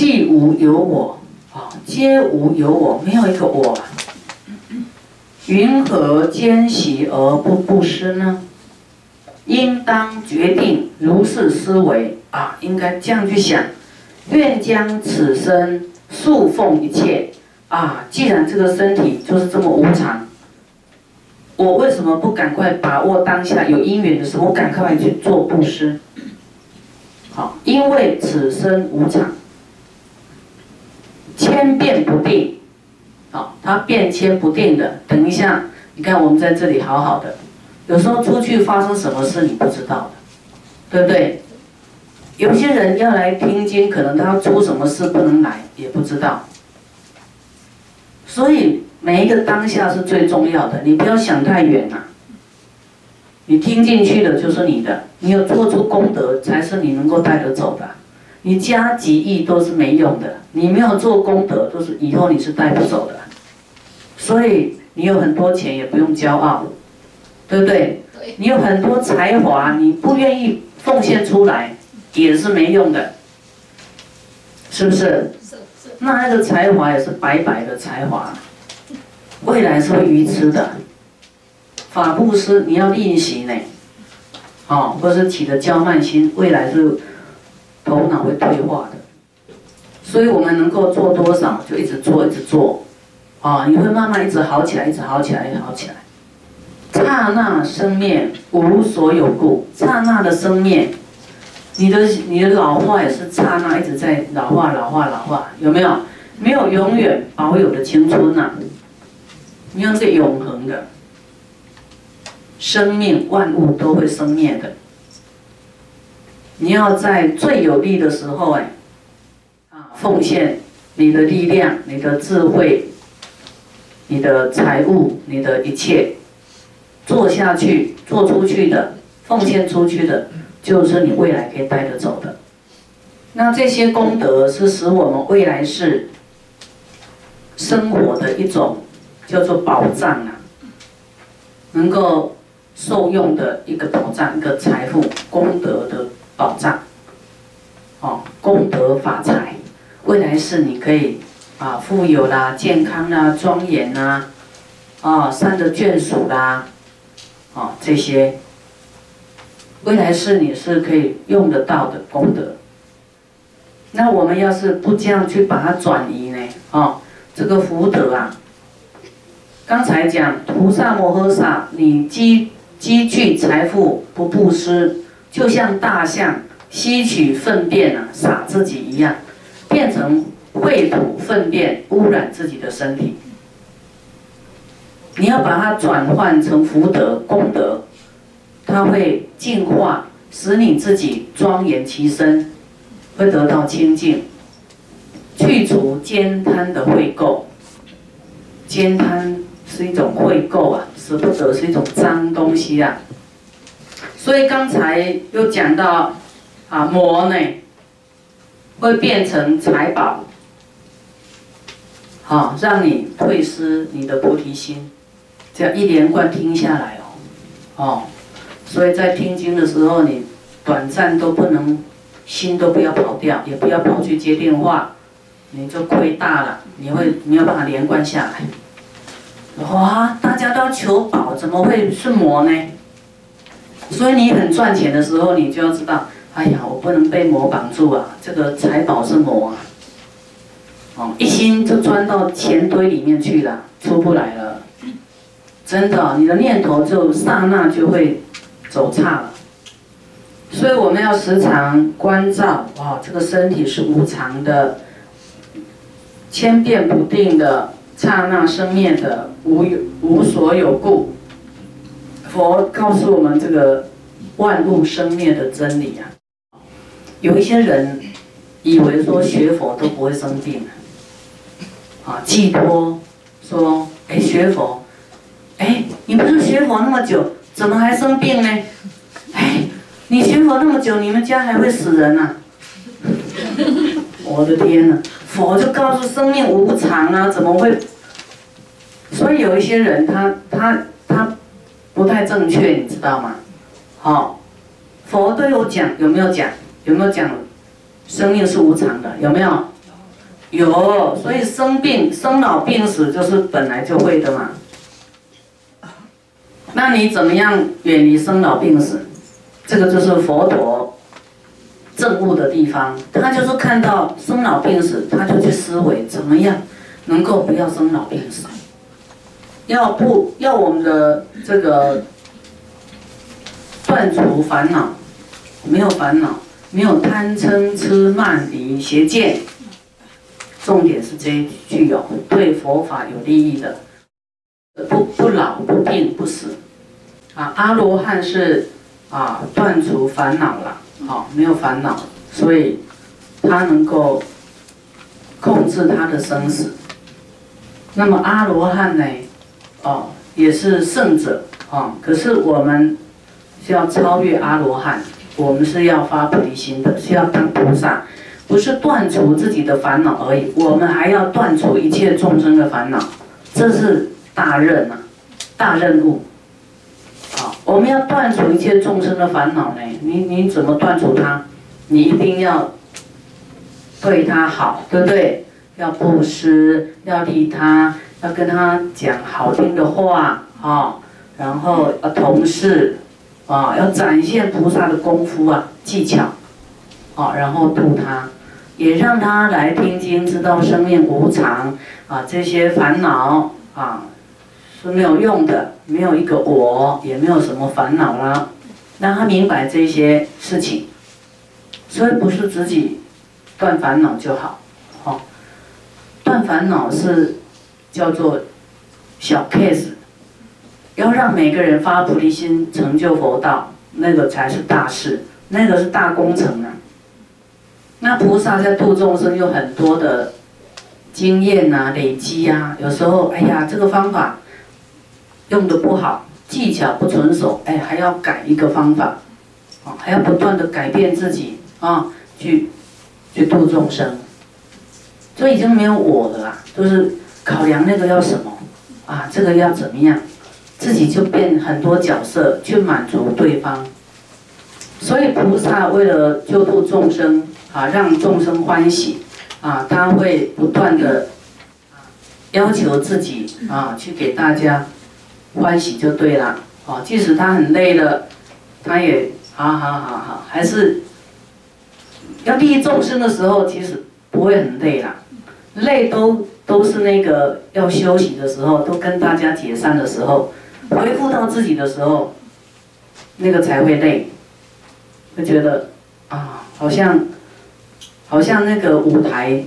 既无有我，啊，皆无有我，没有一个我，云何兼习而不布施呢？应当决定如是思维啊，应该这样去想，愿将此身束奉一切啊。既然这个身体就是这么无常，我为什么不赶快把握当下有因缘的时候，赶快去做布施？好，因为此身无常。千变不定，好，它变迁不定的。等一下，你看我们在这里好好的，有时候出去发生什么事你不知道的，对不对？有些人要来听经，可能他出什么事不能来，也不知道。所以每一个当下是最重要的，你不要想太远呐。你听进去的就是你的，你有做出功德，才是你能够带得走的。你加几亿都是没用的，你没有做功德，都是以后你是带不走的。所以你有很多钱也不用骄傲，对不对？你有很多才华，你不愿意奉献出来，也是没用的，是不是？是是。那那个才华也是白白的才华，未来是会愚痴的。法布施你要练习呢，哦，或是起的骄慢心，未来是。头脑会退化的，所以我们能够做多少就一直做，一直做，啊，你会慢慢一直好起来，一直好起来，一直好起来。刹那生灭无所有故，刹那的生灭，你的你的老化也是刹那一直在老化，老化，老化，有没有？没有永远保有的青春呐，没有这永恒的生命，万物都会生灭的。你要在最有利的时候，哎，啊，奉献你的力量、你的智慧、你的财物、你的一切，做下去、做出去的、奉献出去的，就是你未来可以带得走的。那这些功德是使我们未来是生活的一种叫做保障啊，能够受用的一个保障、一个财富、功德的。保障，哦，功德法财，未来世你可以啊富有啦、健康啦、庄严啦，啊善的眷属啦，啊这些，未来世你是可以用得到的功德。那我们要是不这样去把它转移呢？啊，这个福德啊，刚才讲菩萨摩诃萨，你积积聚财富不布施。就像大象吸取粪便啊，撒自己一样，变成秽土粪便，污染自己的身体。你要把它转换成福德功德，它会净化，使你自己庄严其身，会得到清净，去除奸贪的秽垢。奸贪是一种秽垢啊，舍不得是一种脏东西啊。所以刚才又讲到，啊魔呢，会变成财宝，好让你退失你的菩提心，这样一连贯听下来哦，哦，所以在听经的时候，你短暂都不能，心都不要跑掉，也不要跑去接电话，你就亏大了，你会没有办法连贯下来。哇，大家都求宝，怎么会是魔呢？所以你很赚钱的时候，你就要知道，哎呀，我不能被魔绑住啊！这个财宝是魔啊，哦，一心就钻到钱堆里面去了，出不来了。真的，你的念头就刹那就会走差了。所以我们要时常关照，哇，这个身体是无常的，千变不定的，刹那生灭的，无有无所有故。佛告诉我们这个万物生灭的真理啊，有一些人以为说学佛都不会生病，啊，寄托说，哎，学佛，哎，你不是学佛那么久，怎么还生病呢？哎，你学佛那么久，你们家还会死人呐？我的天呐，佛就告诉生命无常啊，怎么会？所以有一些人，他他。不太正确，你知道吗？好，佛都有讲，有没有讲？有没有讲？生命是无常的，有没有？有，所以生病、生老病死就是本来就会的嘛。那你怎么样远离生老病死？这个就是佛陀证悟的地方。他就是看到生老病死，他就去思维怎么样能够不要生老病死。要不要我们的这个断除烦恼？没有烦恼，没有贪嗔痴慢疑邪见。重点是这一句有对佛法有利益的，不不老不病不死。啊，阿罗汉是啊断除烦恼了，好没有烦恼，所以他能够控制他的生死。那么阿罗汉呢，哦也是圣者啊，可是我们需要超越阿罗汉，我们是要发菩提心的，是要当菩萨，不是断除自己的烦恼而已，我们还要断除一切众生的烦恼，这是大任啊，大任务。我们要断除一切众生的烦恼呢？你你怎么断除它？你一定要对他好，对不对？要布施，要利他，要跟他讲好听的话啊，然后要同事啊，要展现菩萨的功夫啊，技巧啊，然后度他，也让他来听经，知道生命无常啊，这些烦恼啊。是没有用的，没有一个我，也没有什么烦恼啦。让他明白这些事情，所以不是自己断烦恼就好，哦，断烦恼是叫做小 case，要让每个人发菩提心，成就佛道，那个才是大事，那个是大工程啊。那菩萨在度众生有很多的经验呐，累积啊，有时候哎呀，这个方法。用的不好，技巧不纯熟，哎，还要改一个方法，啊，还要不断的改变自己啊，去去度众生，这已经没有我了啦，就是考量那个要什么，啊，这个要怎么样，自己就变很多角色去满足对方，所以菩萨为了救度众生啊，让众生欢喜啊，他会不断的要求自己啊，去给大家。欢喜就对了，哦，即使他很累了，他也好好好好，还是要利益众生的时候，其实不会很累啦。累都都是那个要休息的时候，都跟大家解散的时候，恢复到自己的时候，那个才会累，会觉得啊，好像好像那个舞台，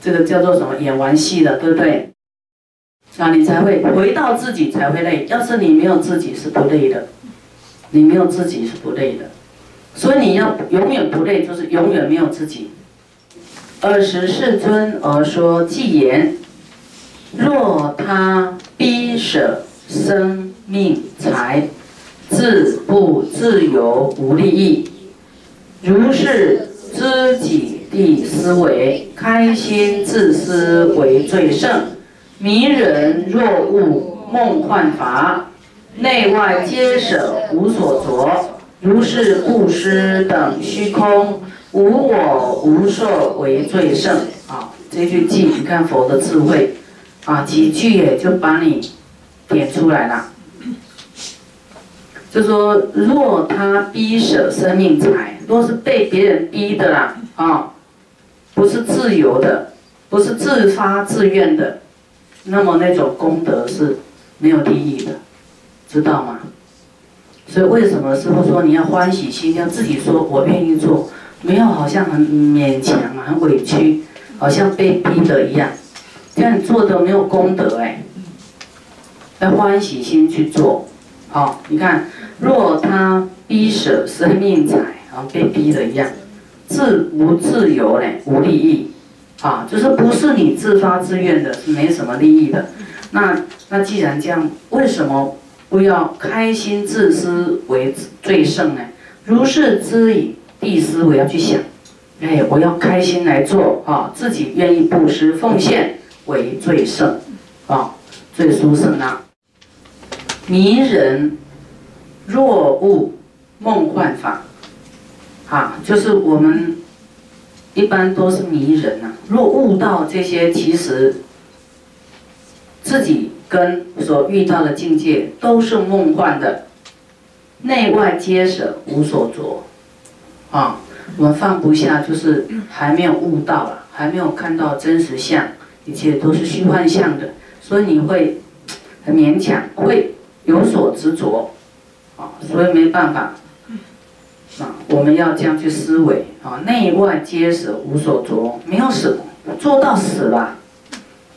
这个叫做什么？演完戏了，对不对？那你才会回到自己才会累。要是你没有自己是不累的，你没有自己是不累的。所以你要永远不累，就是永远没有自己。二十世尊而说偈言：若他逼舍生命财，自不自由无利益。如是知己地思维，开心自私为最胜。迷人若悟梦幻法，内外皆舍无所着，如是布施等虚空，无我无受为最胜。啊，这句偈，你看佛的智慧，啊，几句也就把你点出来了。就说若他逼舍生命财，若是被别人逼的啦，啊，不是自由的，不是自发自愿的。那么那种功德是没有利益的，知道吗？所以为什么师傅说你要欢喜心，要自己说我愿意做，没有好像很勉强，很委屈，好像被逼的一样，这样做的没有功德哎。要欢喜心去做，好，你看，若他逼舍生命财，好像被逼的一样，自无自由嘞，无利益。啊，就是不是你自发自愿的，是没什么利益的。那那既然这样，为什么不要开心自私为最胜呢？如是知以地思，我要去想，哎，我要开心来做啊，自己愿意布施奉献为最胜，啊，最殊胜啊。迷人若悟梦幻法，啊，就是我们。一般都是迷人呐。若悟到这些，其实自己跟所遇到的境界都是梦幻的，内外皆舍，无所着。啊，我们放不下，就是还没有悟到啊，还没有看到真实相，一切都是虚幻相的，所以你会很勉强，会有所执着，啊，所以没办法。啊，我们要这样去思维啊，内外皆舍，无所着，没有死，做到死吧。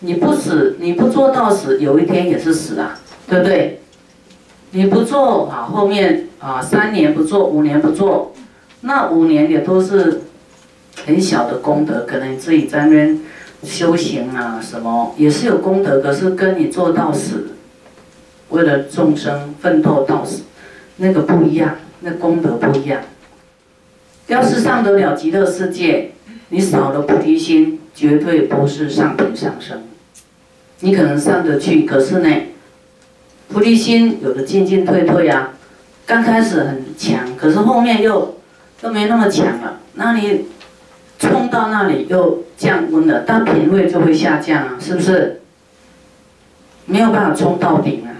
你不死，你不做到死，有一天也是死啊，对不对？你不做啊，后面啊，三年不做，五年不做。那五年也都是很小的功德，可能你自己在那边修行啊，什么也是有功德，可是跟你做到死，为了众生奋斗到死，那个不一样，那功德不一样。要是上得了极乐世界，你少了菩提心，绝对不是上品上升。你可能上得去，可是呢，菩提心有的进进退退啊，刚开始很强，可是后面又。都没那么强了，那你冲到那里又降温了，但品位就会下降啊，是不是？没有办法冲到顶啊。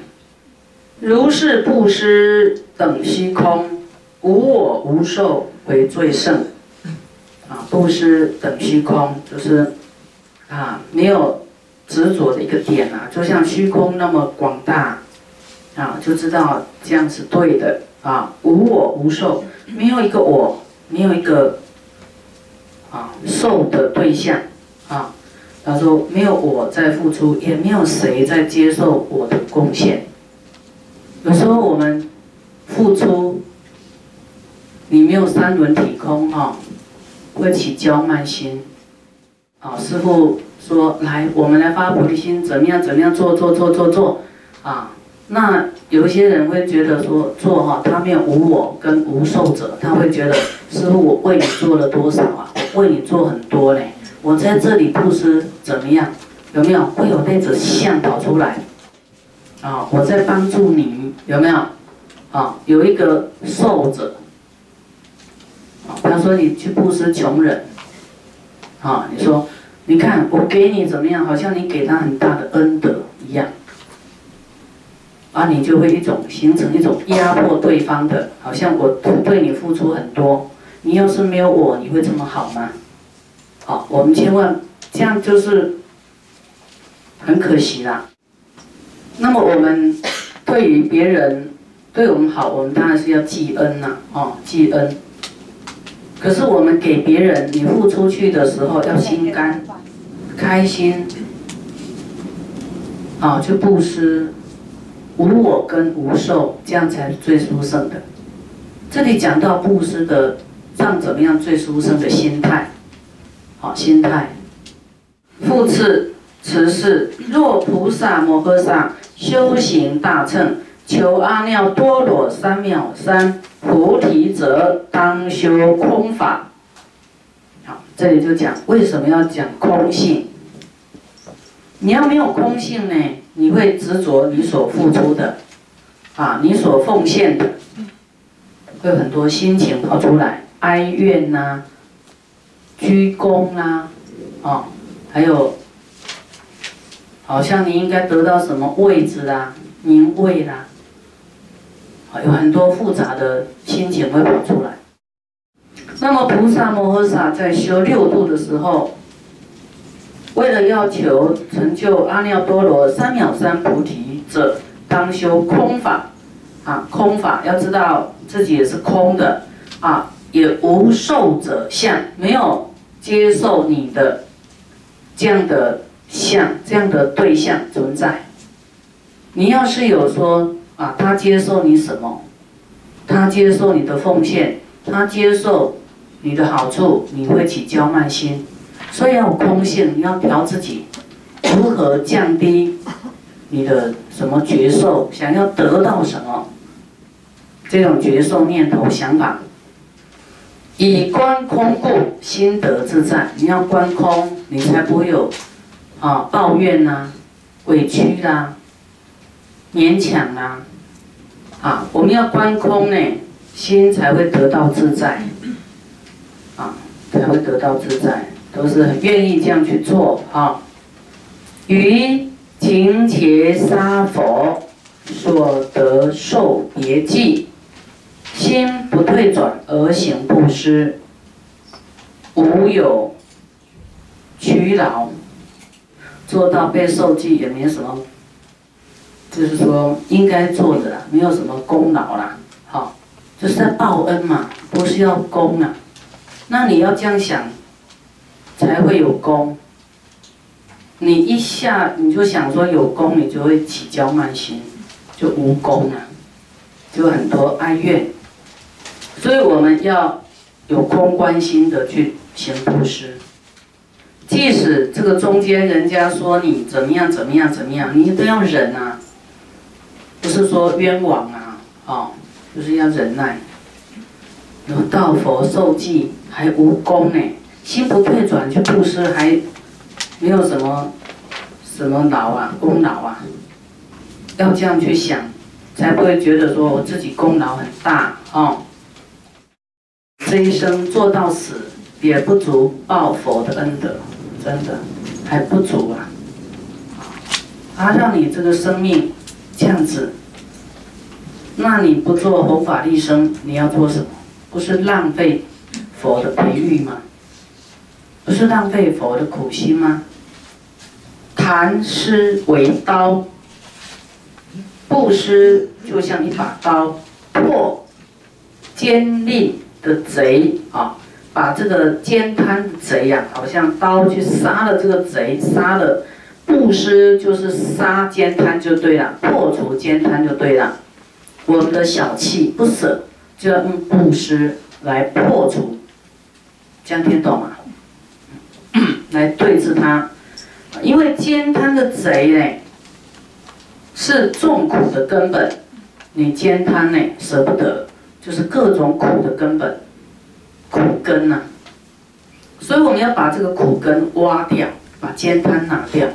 如是布施等虚空，无我无受为最胜。啊，布施等虚空就是啊，没有执着的一个点啊，就像虚空那么广大啊，就知道这样是对的啊，无我无受。没有一个我，没有一个啊受的对象啊。他说没有我在付出，也没有谁在接受我的贡献。有时候我们付出，你没有三轮体空啊，会起骄慢心。啊，师傅说来，我们来发菩提心，怎么样？怎么样做？做做做做啊。那有一些人会觉得说做哈，他没有无我跟无受者，他会觉得师傅我为你做了多少啊？为你做很多嘞，我在这里布施怎么样？有没有会有那种相跑出来？啊，我在帮助你，有没有？啊，有一个受者，啊，他说你去布施穷人，啊，你说你看我给你怎么样？好像你给他很大的恩德一样。啊，你就会一种形成一种压迫对方的，好像我对你付出很多，你要是没有我，你会这么好吗？好，我们千万这样就是很可惜啦。那么我们对于别人对我们好，我们当然是要记恩呐，哦，记恩。可是我们给别人，你付出去的时候要心甘，开心，啊，去布施。无我跟无受，这样才是最殊胜的。这里讲到布施的，让怎么样最殊胜的心态？好，心态。复次，此事若菩萨摩诃萨修行大乘，求阿耨多罗三藐三菩提者，当修空法。好，这里就讲为什么要讲空性。你要没有空性呢？你会执着你所付出的，啊，你所奉献的，会有很多心情跑出来，哀怨呐，鞠躬啊，哦，还有，好像你应该得到什么位置啊，名位啦，啊，有很多复杂的心情会跑出来。那么菩萨摩诃萨在修六度的时候。为了要求成就阿耨多罗三藐三菩提者，当修空法，啊，空法要知道自己也是空的，啊，也无受者相，没有接受你的这样的相，这样的对象存在。你要是有说啊，他接受你什么，他接受你的奉献，他接受你的好处，你会起骄慢心。所以要有空性，你要调自己，如何降低你的什么觉受？想要得到什么？这种觉受念头想法，以观空故，心得自在。你要观空，你才不会有啊抱怨呐、委屈啦、勉强啦。啊，我们要观空呢，心才会得到自在啊。才会得到自在，都是很愿意这样去做啊。于勤切杀佛所得受别记，心不退转而行布施，无有屈劳，做到被受记也没有什么，就是说应该做的，没有什么功劳啦，好，就是在报恩嘛，不是要功啊。那你要这样想，才会有功。你一下你就想说有功，你就会起骄慢心，就无功了，就很多哀怨。所以我们要有空观心的去行布施，即使这个中间人家说你怎么样怎么样怎么样，你都要忍啊，不是说冤枉啊，哦，就是要忍耐。有道佛受记还无功呢，心不退转去布施还。没有什么什么劳啊，功劳啊，要这样去想，才不会觉得说我自己功劳很大哦。这一生做到死也不足报佛的恩德，真的还不足啊。他让你这个生命这样子，那你不做弘法利生，你要做什么？不是浪费佛的培育吗？不是浪费佛的苦心吗？禅师为刀，布施就像一把刀，破奸利的贼啊！把这个奸贪贼呀，好像刀去杀了这个贼，杀了布施就是杀奸贪就对了，破除奸贪就对了。我们的小气不舍，就要用布施来破除，这样听懂吗？来对治他，因为奸贪的贼呢，是众苦的根本。你奸贪呢，舍不得，就是各种苦的根本，苦根呐。所以我们要把这个苦根挖掉，把奸贪拿掉。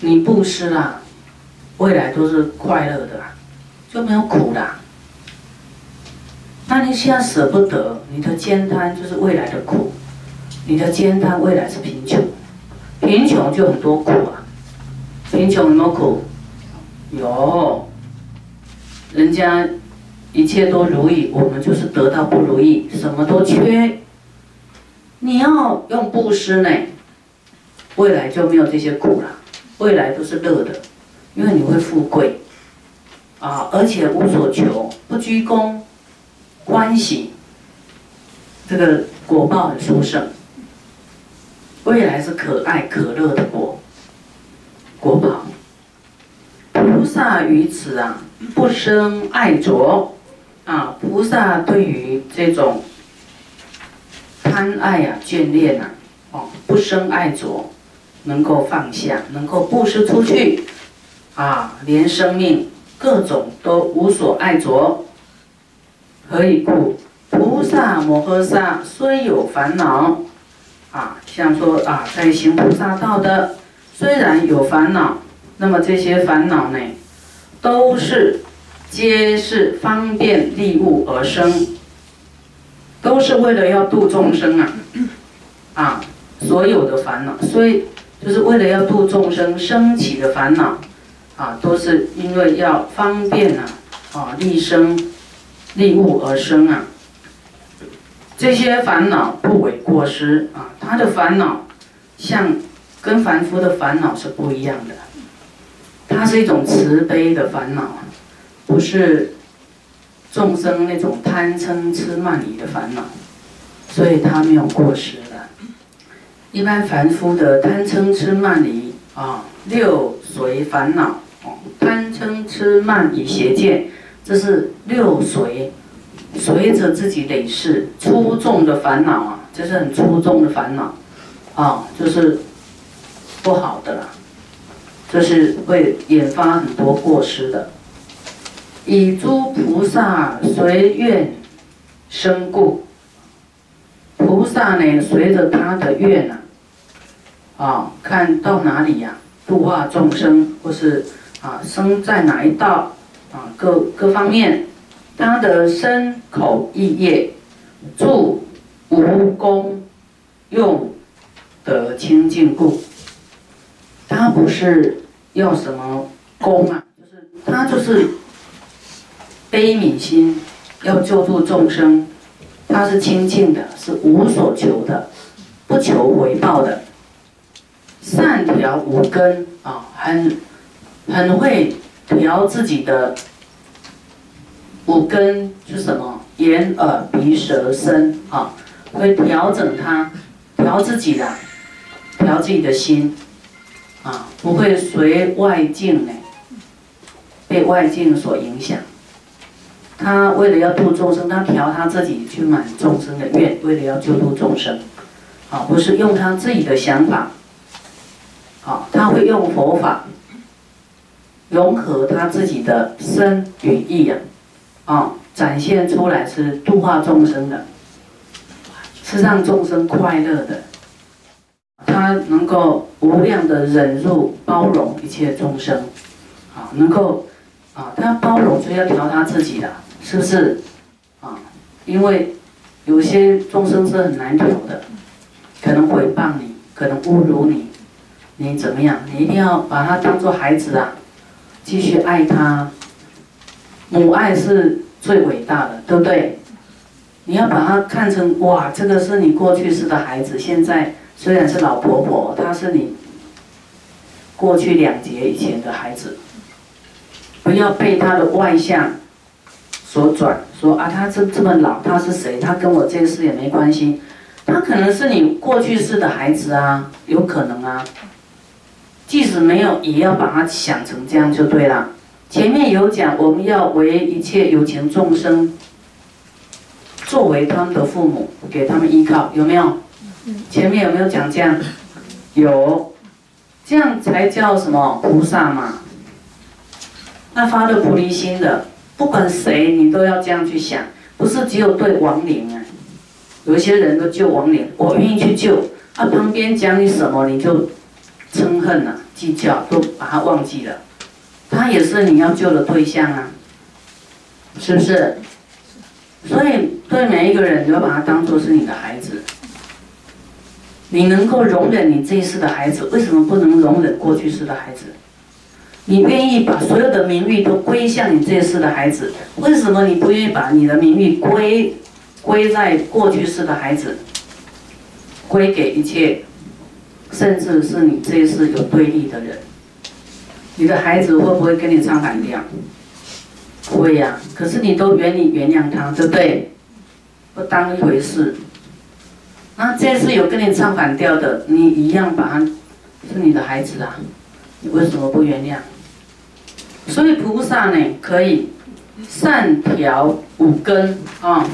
你布施啦，未来都是快乐的啦，就没有苦啦。那你现在舍不得，你的奸贪就是未来的苦。你的艰难未来是贫穷，贫穷就很多苦啊。贫穷有没有苦？有。人家一切都如意，我们就是得到不如意，什么都缺。你要用布施呢，未来就没有这些苦了，未来都是乐的，因为你会富贵啊，而且无所求，不居功，欢喜，这个果报很殊胜。未来是可爱可乐的果，果报。菩萨于此啊，不生爱着，啊，菩萨对于这种贪爱啊、眷恋呐，哦，不生爱着，能够放下，能够布施出去，啊，连生命各种都无所爱着。何以故？菩萨摩诃萨虽有烦恼。啊，像说啊，在行菩萨道的，虽然有烦恼，那么这些烦恼呢，都是皆是方便利物而生，都是为了要度众生啊，啊，所有的烦恼，所以就是为了要度众生升起的烦恼，啊，都是因为要方便啊，啊，利生利物而生啊。这些烦恼不为过失啊，他的烦恼像跟凡夫的烦恼是不一样的，它是一种慈悲的烦恼，不是众生那种贪嗔痴慢疑的烦恼，所以他没有过失的。一般凡夫的贪嗔痴慢疑啊，六随烦恼，贪嗔痴慢疑邪见，这是六随。随着自己累世粗重的烦恼啊，这是很粗重的烦恼，啊，就是不好的啦，这是会引发很多过失的。以诸菩萨随愿生故，菩萨呢随着他的愿啊，啊，看到哪里呀，度化众生，或是啊生在哪一道啊，各各方面。他的身口意业，住无功用得清净故。他不是要什么功啊，就是他就是悲悯心，要救助众生，他是清净的，是无所求的，不求回报的，善调无根啊，很很会调自己的五根，是什么？眼耳鼻舌身啊，会调整它，调自己的，调自己的心。啊，不会随外境呢，被外境所影响。他为了要度众生，他调他自己去满众生的愿，为了要救度众生，啊，不是用他自己的想法，啊，他会用佛法融合他自己的身与意呀，啊，啊展现出来是度化众生的，是让众生快乐的。他能够无量的忍辱包容一切众生，啊，能够啊，他包容所以要调他自己的，是不是？啊，因为有些众生是很难调的，可能诽谤你，可能侮辱你，你怎么样？你一定要把他当做孩子啊，继续爱他。母爱是最伟大的，对不对？你要把它看成哇，这个是你过去式的孩子，现在。虽然是老婆婆，她是你过去两劫以前的孩子，不要被她的外相所转，说啊，她这这么老，她是谁？她跟我这事也没关系，她可能是你过去式的孩子啊，有可能啊。即使没有，也要把它想成这样就对了。前面有讲，我们要为一切有情众生作为他们的父母，给他们依靠，有没有？前面有没有讲这样？有，这样才叫什么菩萨嘛？那发的菩提心的，不管谁，你都要这样去想，不是只有对亡灵啊。有一些人都救亡灵，我愿意去救，啊，旁边讲你什么，你就嗔恨了、计较，都把它忘记了。他也是你要救的对象啊，是不是？所以对每一个人，你要把他当做是你的孩子。你能够容忍你这一世的孩子，为什么不能容忍过去世的孩子？你愿意把所有的名誉都归向你这一世的孩子，为什么你不愿意把你的名誉归归在过去世的孩子，归给一切，甚至是你这一世有对立的人？你的孩子会不会跟你唱反调？会呀，可是你都愿意原谅他，对不对？不当一回事。那这次有跟你唱反调的，你一样把他是你的孩子啊，你为什么不原谅？所以菩萨呢，可以善调五根啊。